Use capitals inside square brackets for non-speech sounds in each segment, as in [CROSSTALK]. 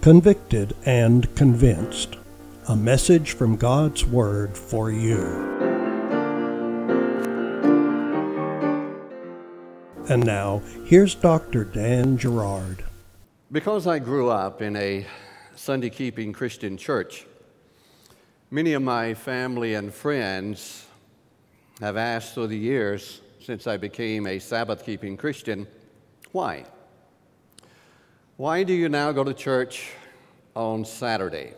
convicted, and convinced. A message from God's Word for you. And now, here's Dr. Dan Gerard. Because I grew up in a Sunday keeping Christian church, many of my family and friends have asked through the years since I became a Sabbath keeping Christian, why? Why do you now go to church on Saturday?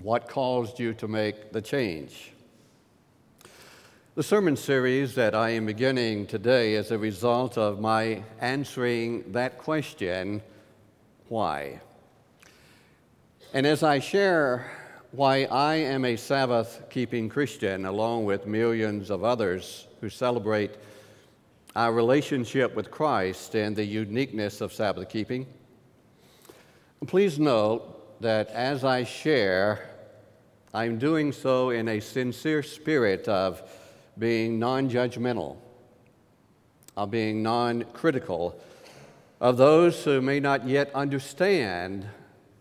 What caused you to make the change? The sermon series that I am beginning today is a result of my answering that question why? And as I share why I am a Sabbath keeping Christian, along with millions of others who celebrate our relationship with Christ and the uniqueness of Sabbath keeping. Please note that as I share, I'm doing so in a sincere spirit of being non judgmental, of being non critical of those who may not yet understand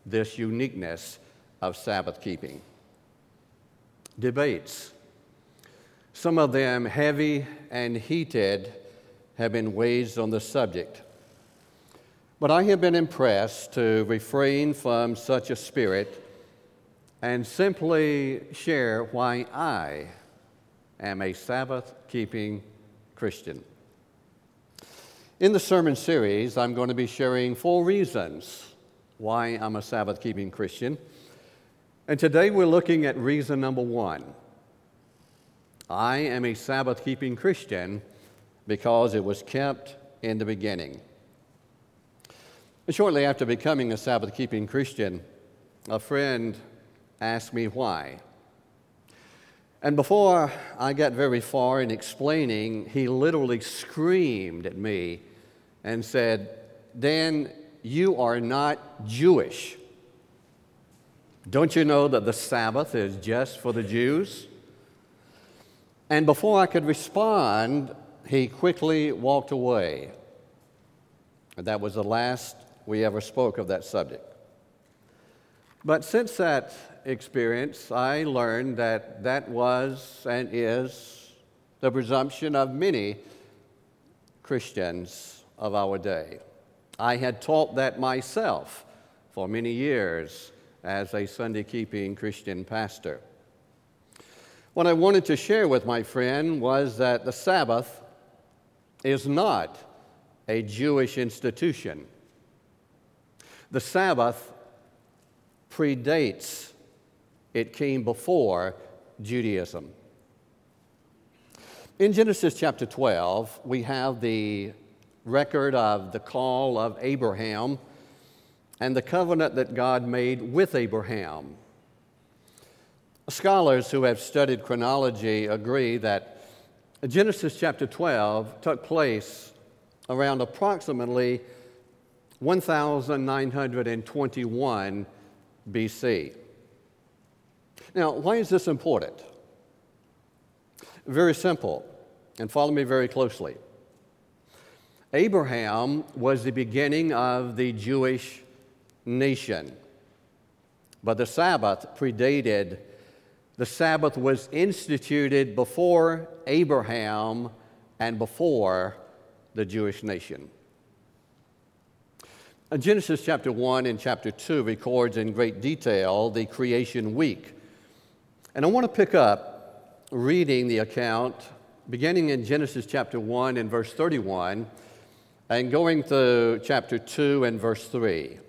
this uniqueness of Sabbath keeping. Debates, some of them heavy and heated, have been waged on the subject. But I have been impressed to refrain from such a spirit and simply share why I am a Sabbath keeping Christian. In the sermon series, I'm going to be sharing four reasons why I'm a Sabbath keeping Christian. And today we're looking at reason number one. I am a Sabbath keeping Christian because it was kept in the beginning. Shortly after becoming a Sabbath keeping Christian, a friend asked me why. And before I got very far in explaining, he literally screamed at me and said, Dan, you are not Jewish. Don't you know that the Sabbath is just for the Jews? And before I could respond, he quickly walked away. And that was the last we ever spoke of that subject. But since that experience, I learned that that was and is the presumption of many Christians of our day. I had taught that myself for many years as a Sunday keeping Christian pastor. What I wanted to share with my friend was that the Sabbath is not a Jewish institution. The Sabbath predates, it came before Judaism. In Genesis chapter 12, we have the record of the call of Abraham and the covenant that God made with Abraham. Scholars who have studied chronology agree that Genesis chapter 12 took place around approximately 1921 BC. Now, why is this important? Very simple, and follow me very closely. Abraham was the beginning of the Jewish nation, but the Sabbath predated the Sabbath was instituted before Abraham and before the Jewish nation. Uh, Genesis chapter 1 and chapter 2 records in great detail the creation week. And I want to pick up reading the account beginning in Genesis chapter 1 and verse 31 and going to chapter 2 and verse 3.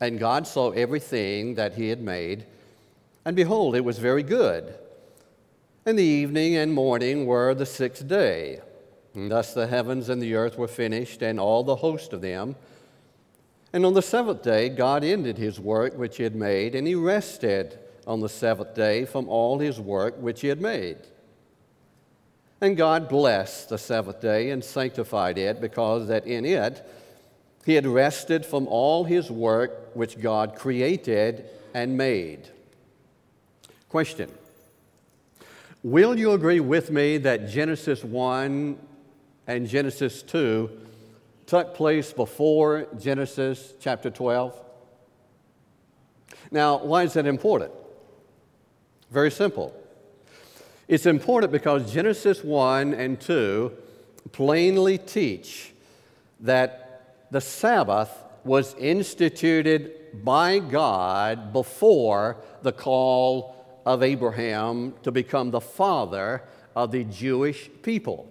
And God saw everything that he had made and behold, it was very good. And the evening and morning were the sixth day. And thus the heavens and the earth were finished, and all the host of them. And on the seventh day, God ended his work which he had made, and he rested on the seventh day from all his work which he had made. And God blessed the seventh day and sanctified it, because that in it he had rested from all his work which God created and made. Question Will you agree with me that Genesis 1 and Genesis 2 took place before Genesis chapter 12. Now, why is that important? Very simple. It's important because Genesis 1 and 2 plainly teach that the Sabbath was instituted by God before the call of Abraham to become the father of the Jewish people.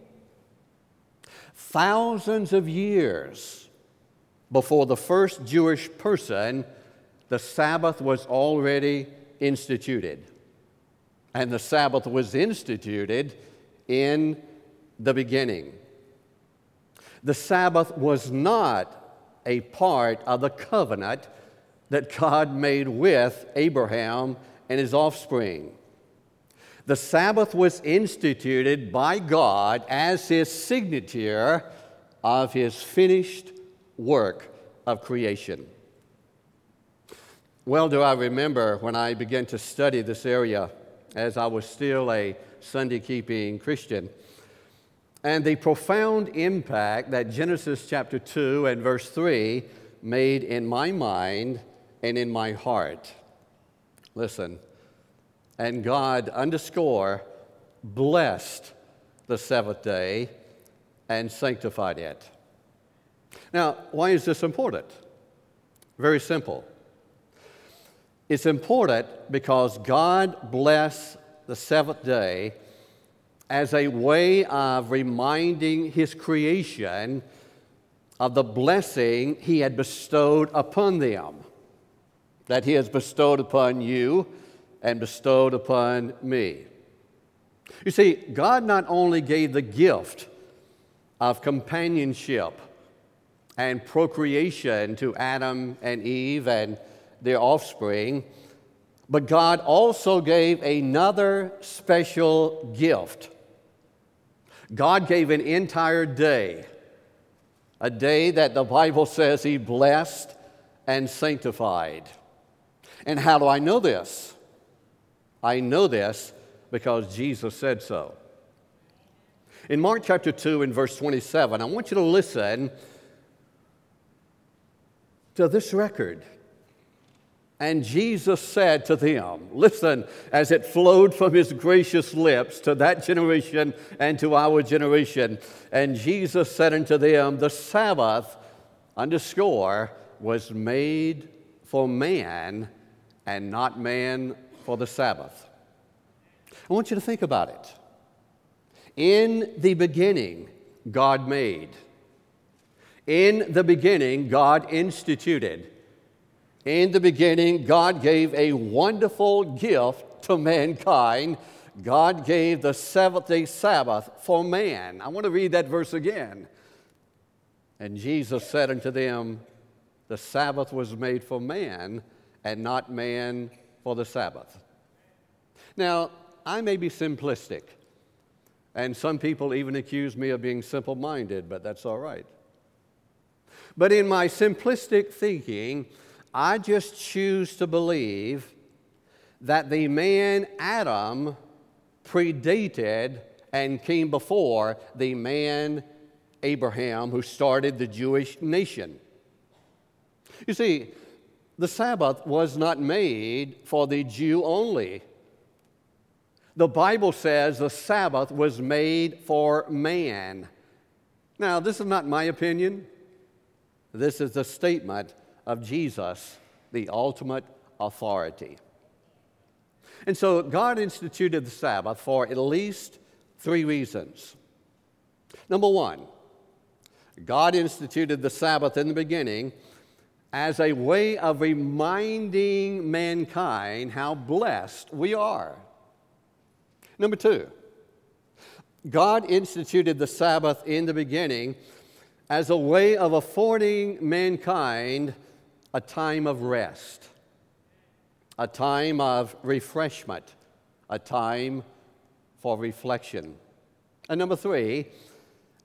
Thousands of years before the first Jewish person, the Sabbath was already instituted. And the Sabbath was instituted in the beginning. The Sabbath was not a part of the covenant that God made with Abraham and his offspring. The Sabbath was instituted by God as his signature of his finished work of creation. Well, do I remember when I began to study this area as I was still a Sunday keeping Christian and the profound impact that Genesis chapter 2 and verse 3 made in my mind and in my heart. Listen, and God underscore blessed the seventh day and sanctified it. Now, why is this important? Very simple. It's important because God blessed the seventh day as a way of reminding his creation of the blessing he had bestowed upon them, that he has bestowed upon you and bestowed upon me. You see, God not only gave the gift of companionship and procreation to Adam and Eve and their offspring, but God also gave another special gift God gave an entire day, a day that the Bible says He blessed and sanctified. And how do I know this? I know this because Jesus said so. In Mark chapter 2 and verse 27, I want you to listen to this record. And Jesus said to them, Listen, as it flowed from his gracious lips to that generation and to our generation. And Jesus said unto them, The Sabbath, underscore, was made for man and not man for the Sabbath. I want you to think about it. In the beginning, God made. In the beginning, God instituted. In the beginning, God gave a wonderful gift to mankind. God gave the seventh day Sabbath for man. I want to read that verse again. And Jesus said unto them, The Sabbath was made for man, and not man for the Sabbath. Now, I may be simplistic, and some people even accuse me of being simple minded, but that's all right. But in my simplistic thinking, I just choose to believe that the man Adam predated and came before the man Abraham who started the Jewish nation. You see, the Sabbath was not made for the Jew only. The Bible says the Sabbath was made for man. Now, this is not my opinion. This is the statement of Jesus, the ultimate authority. And so God instituted the Sabbath for at least three reasons. Number one, God instituted the Sabbath in the beginning as a way of reminding mankind how blessed we are. Number two, God instituted the Sabbath in the beginning as a way of affording mankind a time of rest, a time of refreshment, a time for reflection. And number three,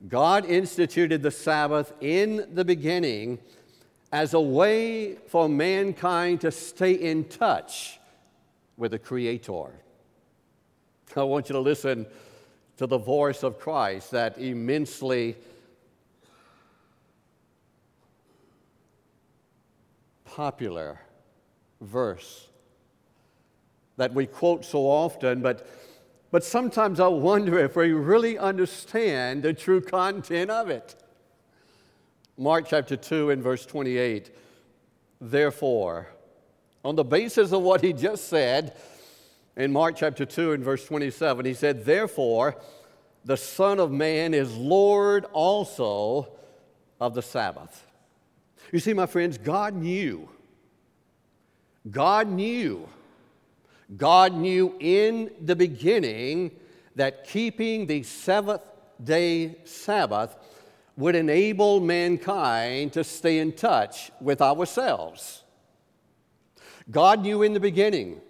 God instituted the Sabbath in the beginning as a way for mankind to stay in touch with the Creator. I want you to listen to the voice of Christ, that immensely popular verse that we quote so often, but, but sometimes I wonder if we really understand the true content of it. Mark chapter 2 and verse 28. Therefore, on the basis of what he just said in Mark chapter 2 and verse 27, he said, Therefore, the Son of Man is Lord also of the Sabbath. You see, my friends, God knew. God knew. God knew in the beginning that keeping the seventh day Sabbath would enable mankind to stay in touch with ourselves. God knew in the beginning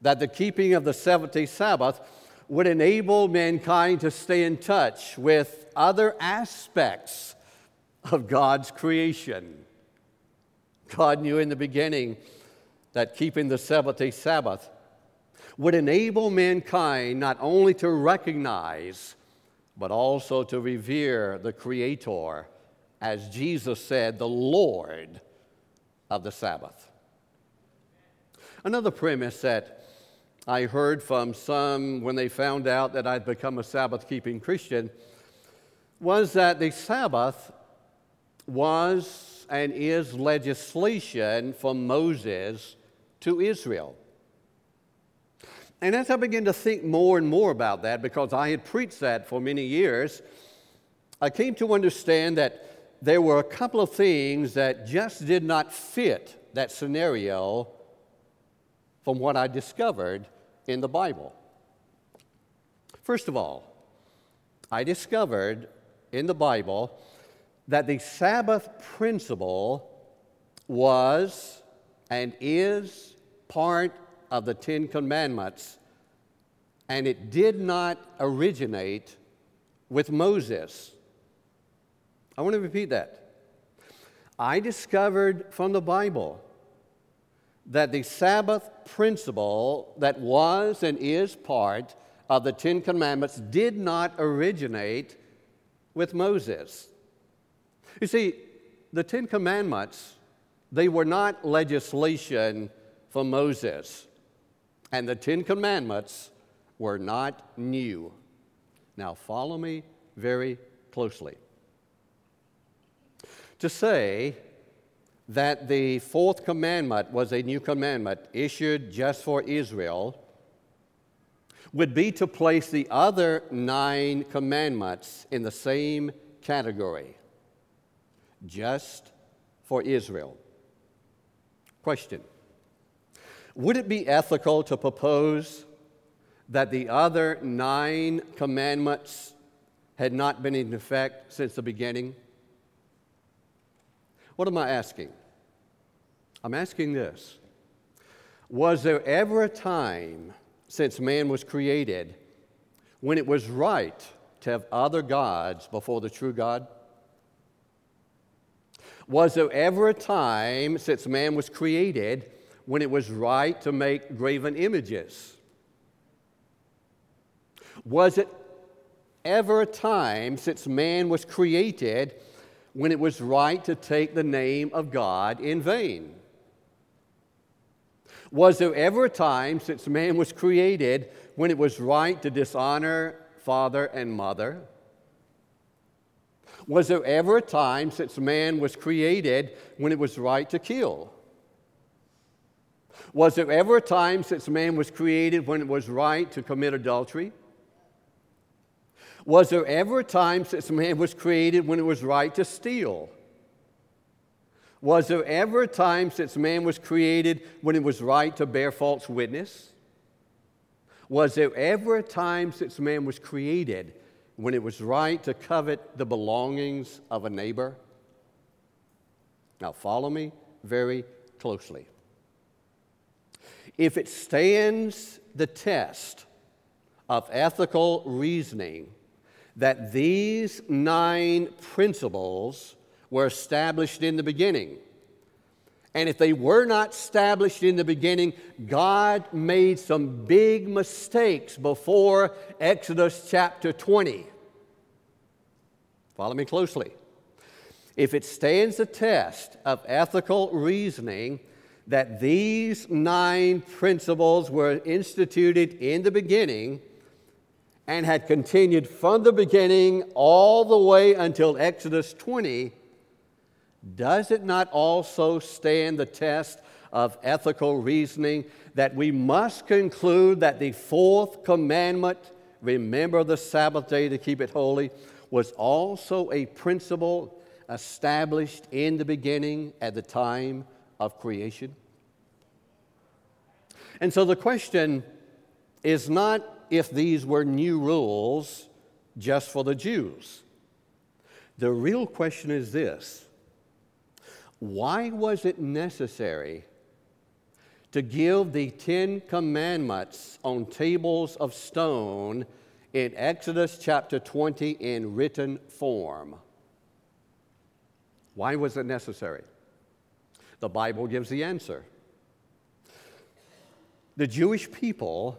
that the keeping of the seventh day Sabbath would enable mankind to stay in touch with other aspects of God's creation. God knew in the beginning that keeping the seventh day Sabbath would enable mankind not only to recognize, but also to revere the Creator, as Jesus said, the Lord of the Sabbath. Another premise that I heard from some when they found out that I'd become a Sabbath keeping Christian was that the Sabbath was and is legislation from Moses to Israel. And as I began to think more and more about that, because I had preached that for many years, I came to understand that there were a couple of things that just did not fit that scenario from what I discovered in the Bible. First of all, I discovered in the Bible that the Sabbath principle was and is part of the Ten Commandments, and it did not originate with Moses. I want to repeat that. I discovered from the Bible that the Sabbath principle that was and is part of the Ten Commandments did not originate with Moses. You see, the Ten Commandments, they were not legislation for Moses, and the Ten Commandments were not new. Now, follow me very closely. To say that the fourth commandment was a new commandment issued just for Israel would be to place the other nine commandments in the same category, just for Israel. Question Would it be ethical to propose that the other nine commandments had not been in effect since the beginning? What am I asking? I'm asking this Was there ever a time since man was created when it was right to have other gods before the true God? Was there ever a time since man was created when it was right to make graven images? Was it ever a time since man was created when it was right to take the name of God in vain? Was there ever a time since man was created when it was right to dishonor father and mother? Was there ever a time since man was created when it was right to kill? Was there ever a time since man was created when it was right to commit adultery? Was there ever a time since man was created when it was right to steal? Was there ever a time since man was created when it was right to bear false witness? Was there ever a time since man was created when it was right to covet the belongings of a neighbor? Now, follow me very closely. If it stands the test of ethical reasoning, that these nine principles were established in the beginning. And if they were not established in the beginning, God made some big mistakes before Exodus chapter 20. Follow me closely. if it stands the test of ethical reasoning, that these nine principles were instituted in the beginning and had continued from the beginning all the way until Exodus 20, does it not also stand the test of ethical reasoning that we must conclude that the fourth commandment, remember the Sabbath day to keep it holy, was also a principle established in the beginning at the time of creation? And so the question is not if these were new rules just for the Jews. The real question is this why was it necessary to give the Ten Commandments on tables of stone in Exodus chapter 20 in written form? Why was it necessary? The Bible gives the answer. The Jewish people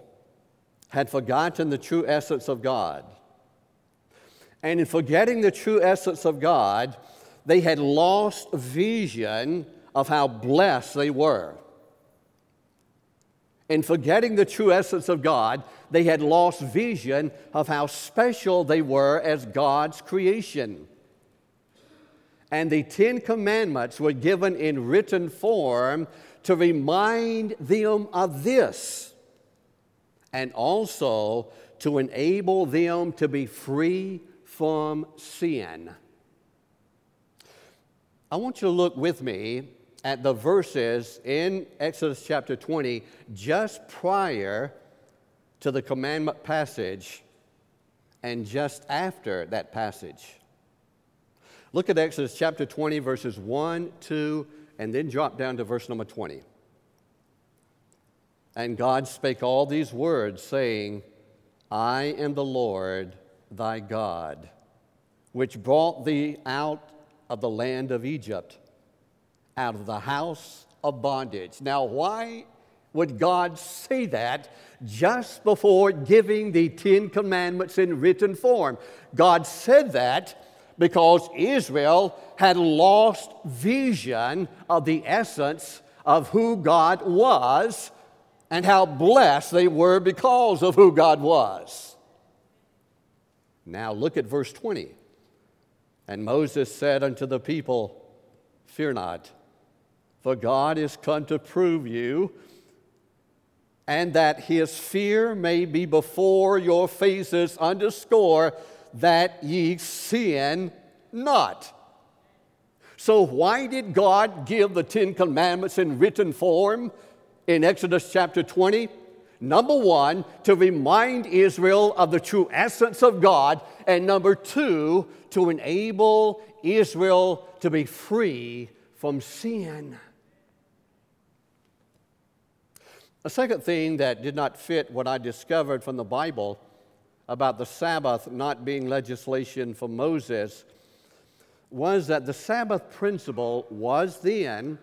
had forgotten the true essence of God. And in forgetting the true essence of God, they had lost vision of how blessed they were. In forgetting the true essence of God, they had lost vision of how special they were as God's creation. And the Ten Commandments were given in written form to remind them of this and also to enable them to be free from sin. I want you to look with me at the verses in Exodus chapter 20 just prior to the commandment passage and just after that passage. Look at Exodus chapter 20, verses 1, 2, and then drop down to verse number 20. And God spake all these words, saying, I am the Lord thy God, which brought thee out of the land of Egypt, out of the house of bondage. Now, why would God say that just before giving the Ten Commandments in written form? God said that because Israel had lost vision of the essence of who God was and how blessed they were because of who God was. Now look at verse 20. And Moses said unto the people, Fear not, for God is come to prove you, and that his fear may be before your faces, underscore that ye sin not. So, why did God give the Ten Commandments in written form in Exodus chapter 20? Number one, to remind Israel of the true essence of God, and number two, to enable Israel to be free from sin. A second thing that did not fit what I discovered from the Bible about the Sabbath not being legislation for Moses was that the Sabbath principle was then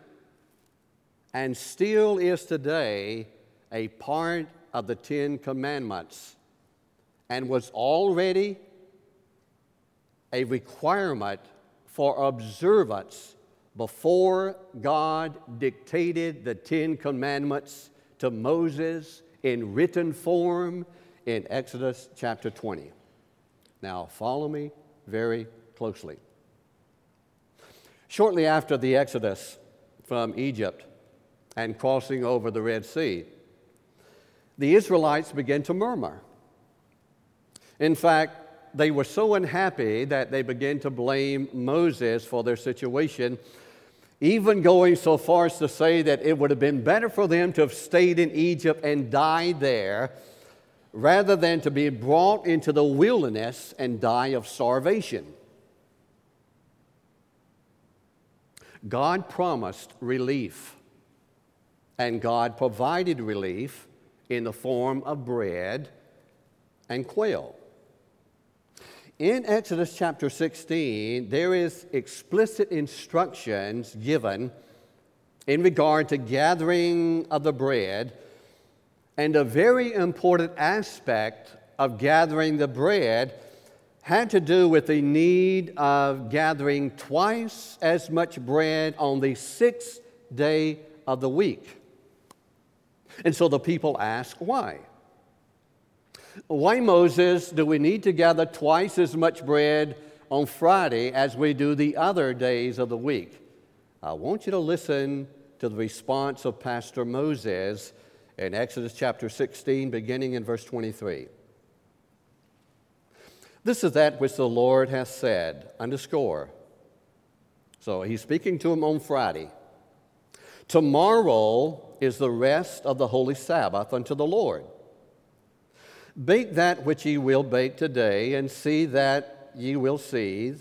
and still is today a part of the Ten Commandments and was already a requirement for observance before God dictated the Ten Commandments to Moses in written form in Exodus chapter 20. Now, follow me very closely. Shortly after the Exodus from Egypt and crossing over the Red Sea, the Israelites began to murmur. In fact, they were so unhappy that they began to blame Moses for their situation, even going so far as to say that it would have been better for them to have stayed in Egypt and died there rather than to be brought into the wilderness and die of starvation. God promised relief, and God provided relief in the form of bread and quail. In Exodus chapter 16, there is explicit instructions given in regard to gathering of the bread and a very important aspect of gathering the bread had to do with the need of gathering twice as much bread on the sixth day of the week. And so the people ask, why? Why, Moses, do we need to gather twice as much bread on Friday as we do the other days of the week? I want you to listen to the response of Pastor Moses in Exodus chapter 16, beginning in verse 23. This is that which the Lord hath said, underscore. So he's speaking to him on Friday. Tomorrow is the rest of the holy Sabbath unto the Lord. Bake that which ye will bake today, and see that ye will seethe,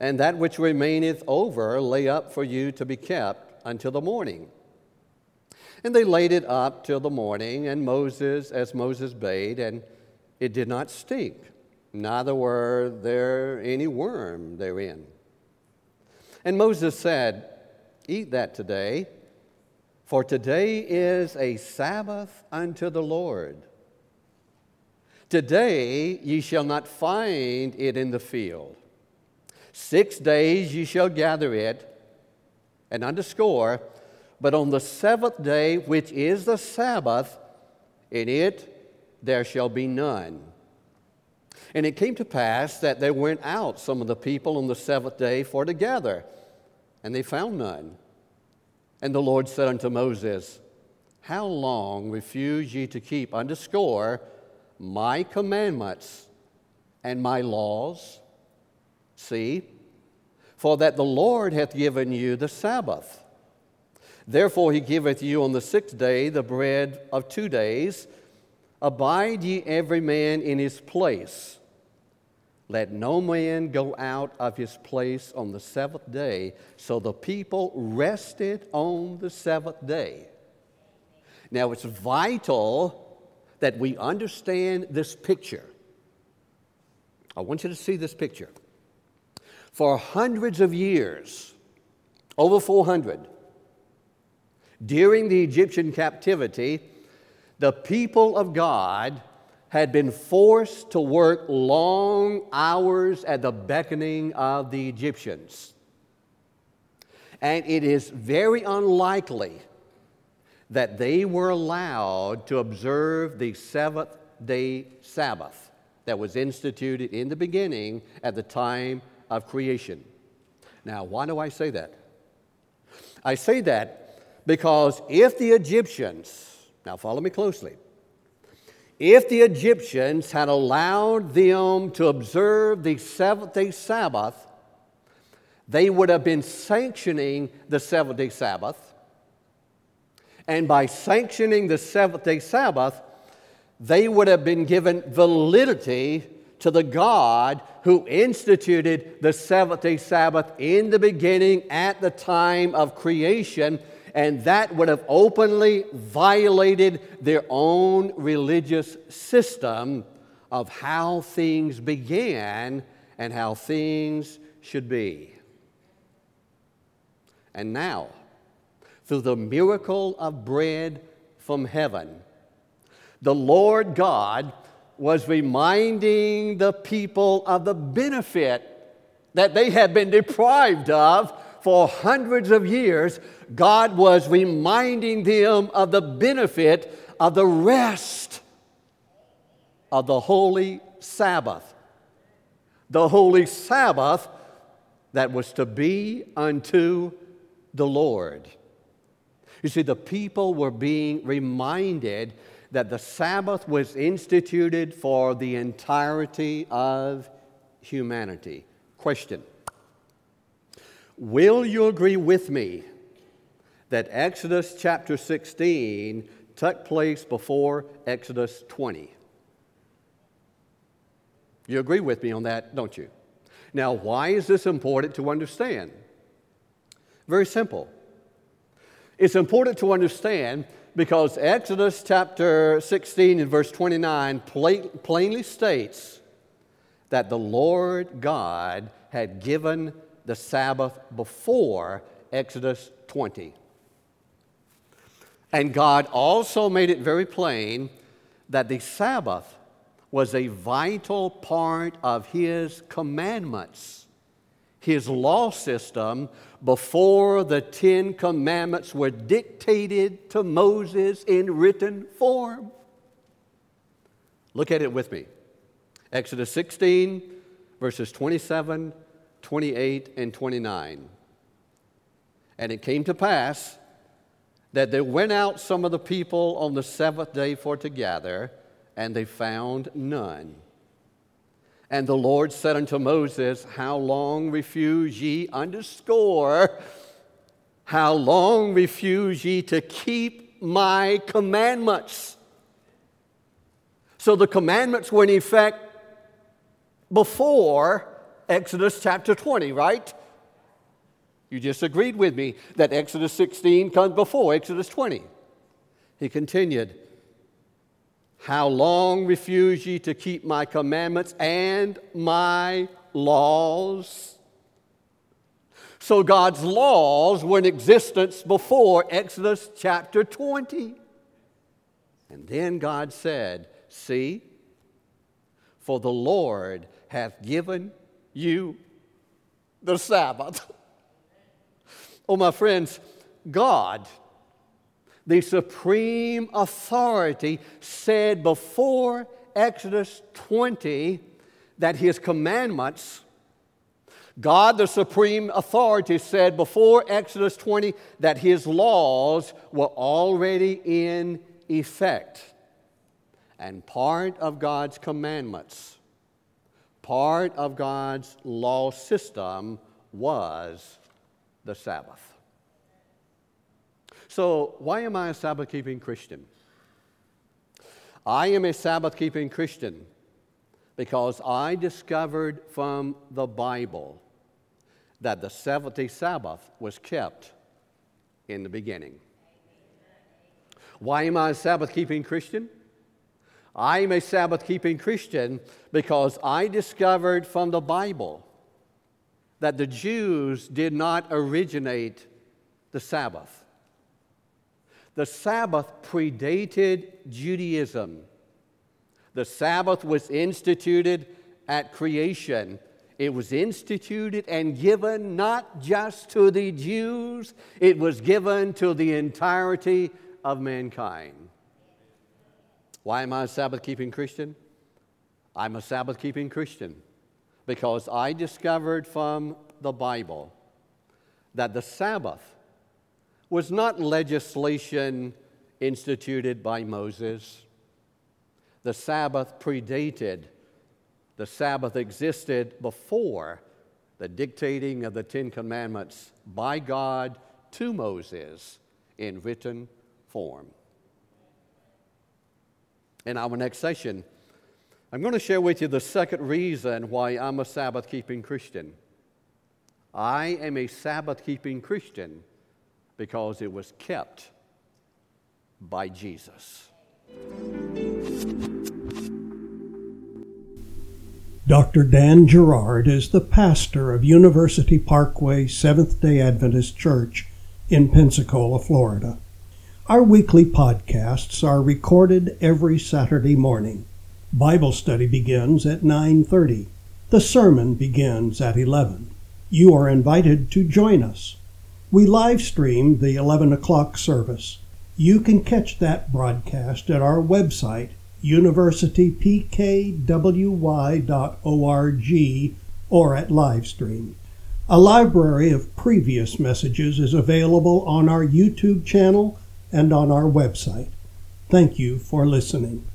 and that which remaineth over lay up for you to be kept until the morning. And they laid it up till the morning, and Moses, as Moses bade, and it did not stink neither were there any worm therein. And Moses said, Eat that today, for today is a Sabbath unto the Lord. Today ye shall not find it in the field. Six days ye shall gather it, and underscore, but on the seventh day, which is the Sabbath, in it there shall be none. And it came to pass that there went out some of the people on the seventh day for to gather, and they found none. And the Lord said unto Moses, How long refuse ye to keep underscore my commandments and my laws? See, for that the Lord hath given you the Sabbath. Therefore he giveth you on the sixth day the bread of two days. Abide ye every man in his place. Let no man go out of his place on the seventh day. So the people rested on the seventh day. Now it's vital that we understand this picture. I want you to see this picture. For hundreds of years, over 400, during the Egyptian captivity, the people of God had been forced to work long hours at the beckoning of the Egyptians. And it is very unlikely that they were allowed to observe the seventh day Sabbath that was instituted in the beginning at the time of creation. Now, why do I say that? I say that because if the Egyptians, now follow me closely, if the Egyptians had allowed them to observe the seventh day Sabbath, they would have been sanctioning the seventh day Sabbath. And by sanctioning the seventh day Sabbath, they would have been given validity to the God who instituted the seventh day Sabbath in the beginning at the time of creation and that would have openly violated their own religious system of how things began and how things should be. And now, through the miracle of bread from heaven, the Lord God was reminding the people of the benefit that they had been deprived of for hundreds of years, God was reminding them of the benefit of the rest of the holy Sabbath. The holy Sabbath that was to be unto the Lord. You see, the people were being reminded that the Sabbath was instituted for the entirety of humanity. Question Will you agree with me that Exodus chapter 16 took place before Exodus 20? You agree with me on that, don't you? Now, why is this important to understand? Very simple. It's important to understand because Exodus chapter 16 and verse 29 plainly states that the Lord God had given the Sabbath before Exodus 20. And God also made it very plain that the Sabbath was a vital part of his commandments, his law system, before the Ten Commandments were dictated to Moses in written form. Look at it with me. Exodus 16, verses 27, 28, and 29. And it came to pass that there went out some of the people on the seventh day for to gather, and they found none. And the Lord said unto Moses, How long refuse ye, underscore, how long refuse ye to keep my commandments? So the commandments were in effect before Exodus chapter 20, right? You just agreed with me that Exodus 16 comes before Exodus 20. He continued, How long refuse ye to keep my commandments and my laws? So God's laws were in existence before Exodus chapter 20. And then God said, See, for the Lord hath given you the Sabbath. [LAUGHS] Oh, my friends, God, the supreme authority, said before Exodus 20 that his commandments, God, the supreme authority, said before Exodus 20 that his laws were already in effect. And part of God's commandments, part of God's law system was the Sabbath. So, why am I a Sabbath keeping Christian? I am a Sabbath keeping Christian because I discovered from the Bible that the 70th Sabbath was kept in the beginning. Why am I a Sabbath keeping Christian? I am a Sabbath keeping Christian because I discovered from the Bible that the Jews did not originate the Sabbath. The Sabbath predated Judaism. The Sabbath was instituted at creation. It was instituted and given not just to the Jews, it was given to the entirety of mankind. Why am I a Sabbath keeping Christian? I'm a Sabbath keeping Christian because I discovered from the Bible that the Sabbath was not legislation instituted by Moses. The Sabbath predated, the Sabbath existed before the dictating of the Ten Commandments by God to Moses in written form. In our next session, I'm going to share with you the second reason why I'm a Sabbath keeping Christian. I am a Sabbath keeping Christian because it was kept by Jesus. Dr. Dan Gerard is the pastor of University Parkway Seventh day Adventist Church in Pensacola, Florida. Our weekly podcasts are recorded every Saturday morning. Bible study begins at 9:30. The sermon begins at 11. You are invited to join us. We live stream the 11 o'clock service. You can catch that broadcast at our website, universitypkwy.org, or at Livestream. A library of previous messages is available on our YouTube channel and on our website. Thank you for listening.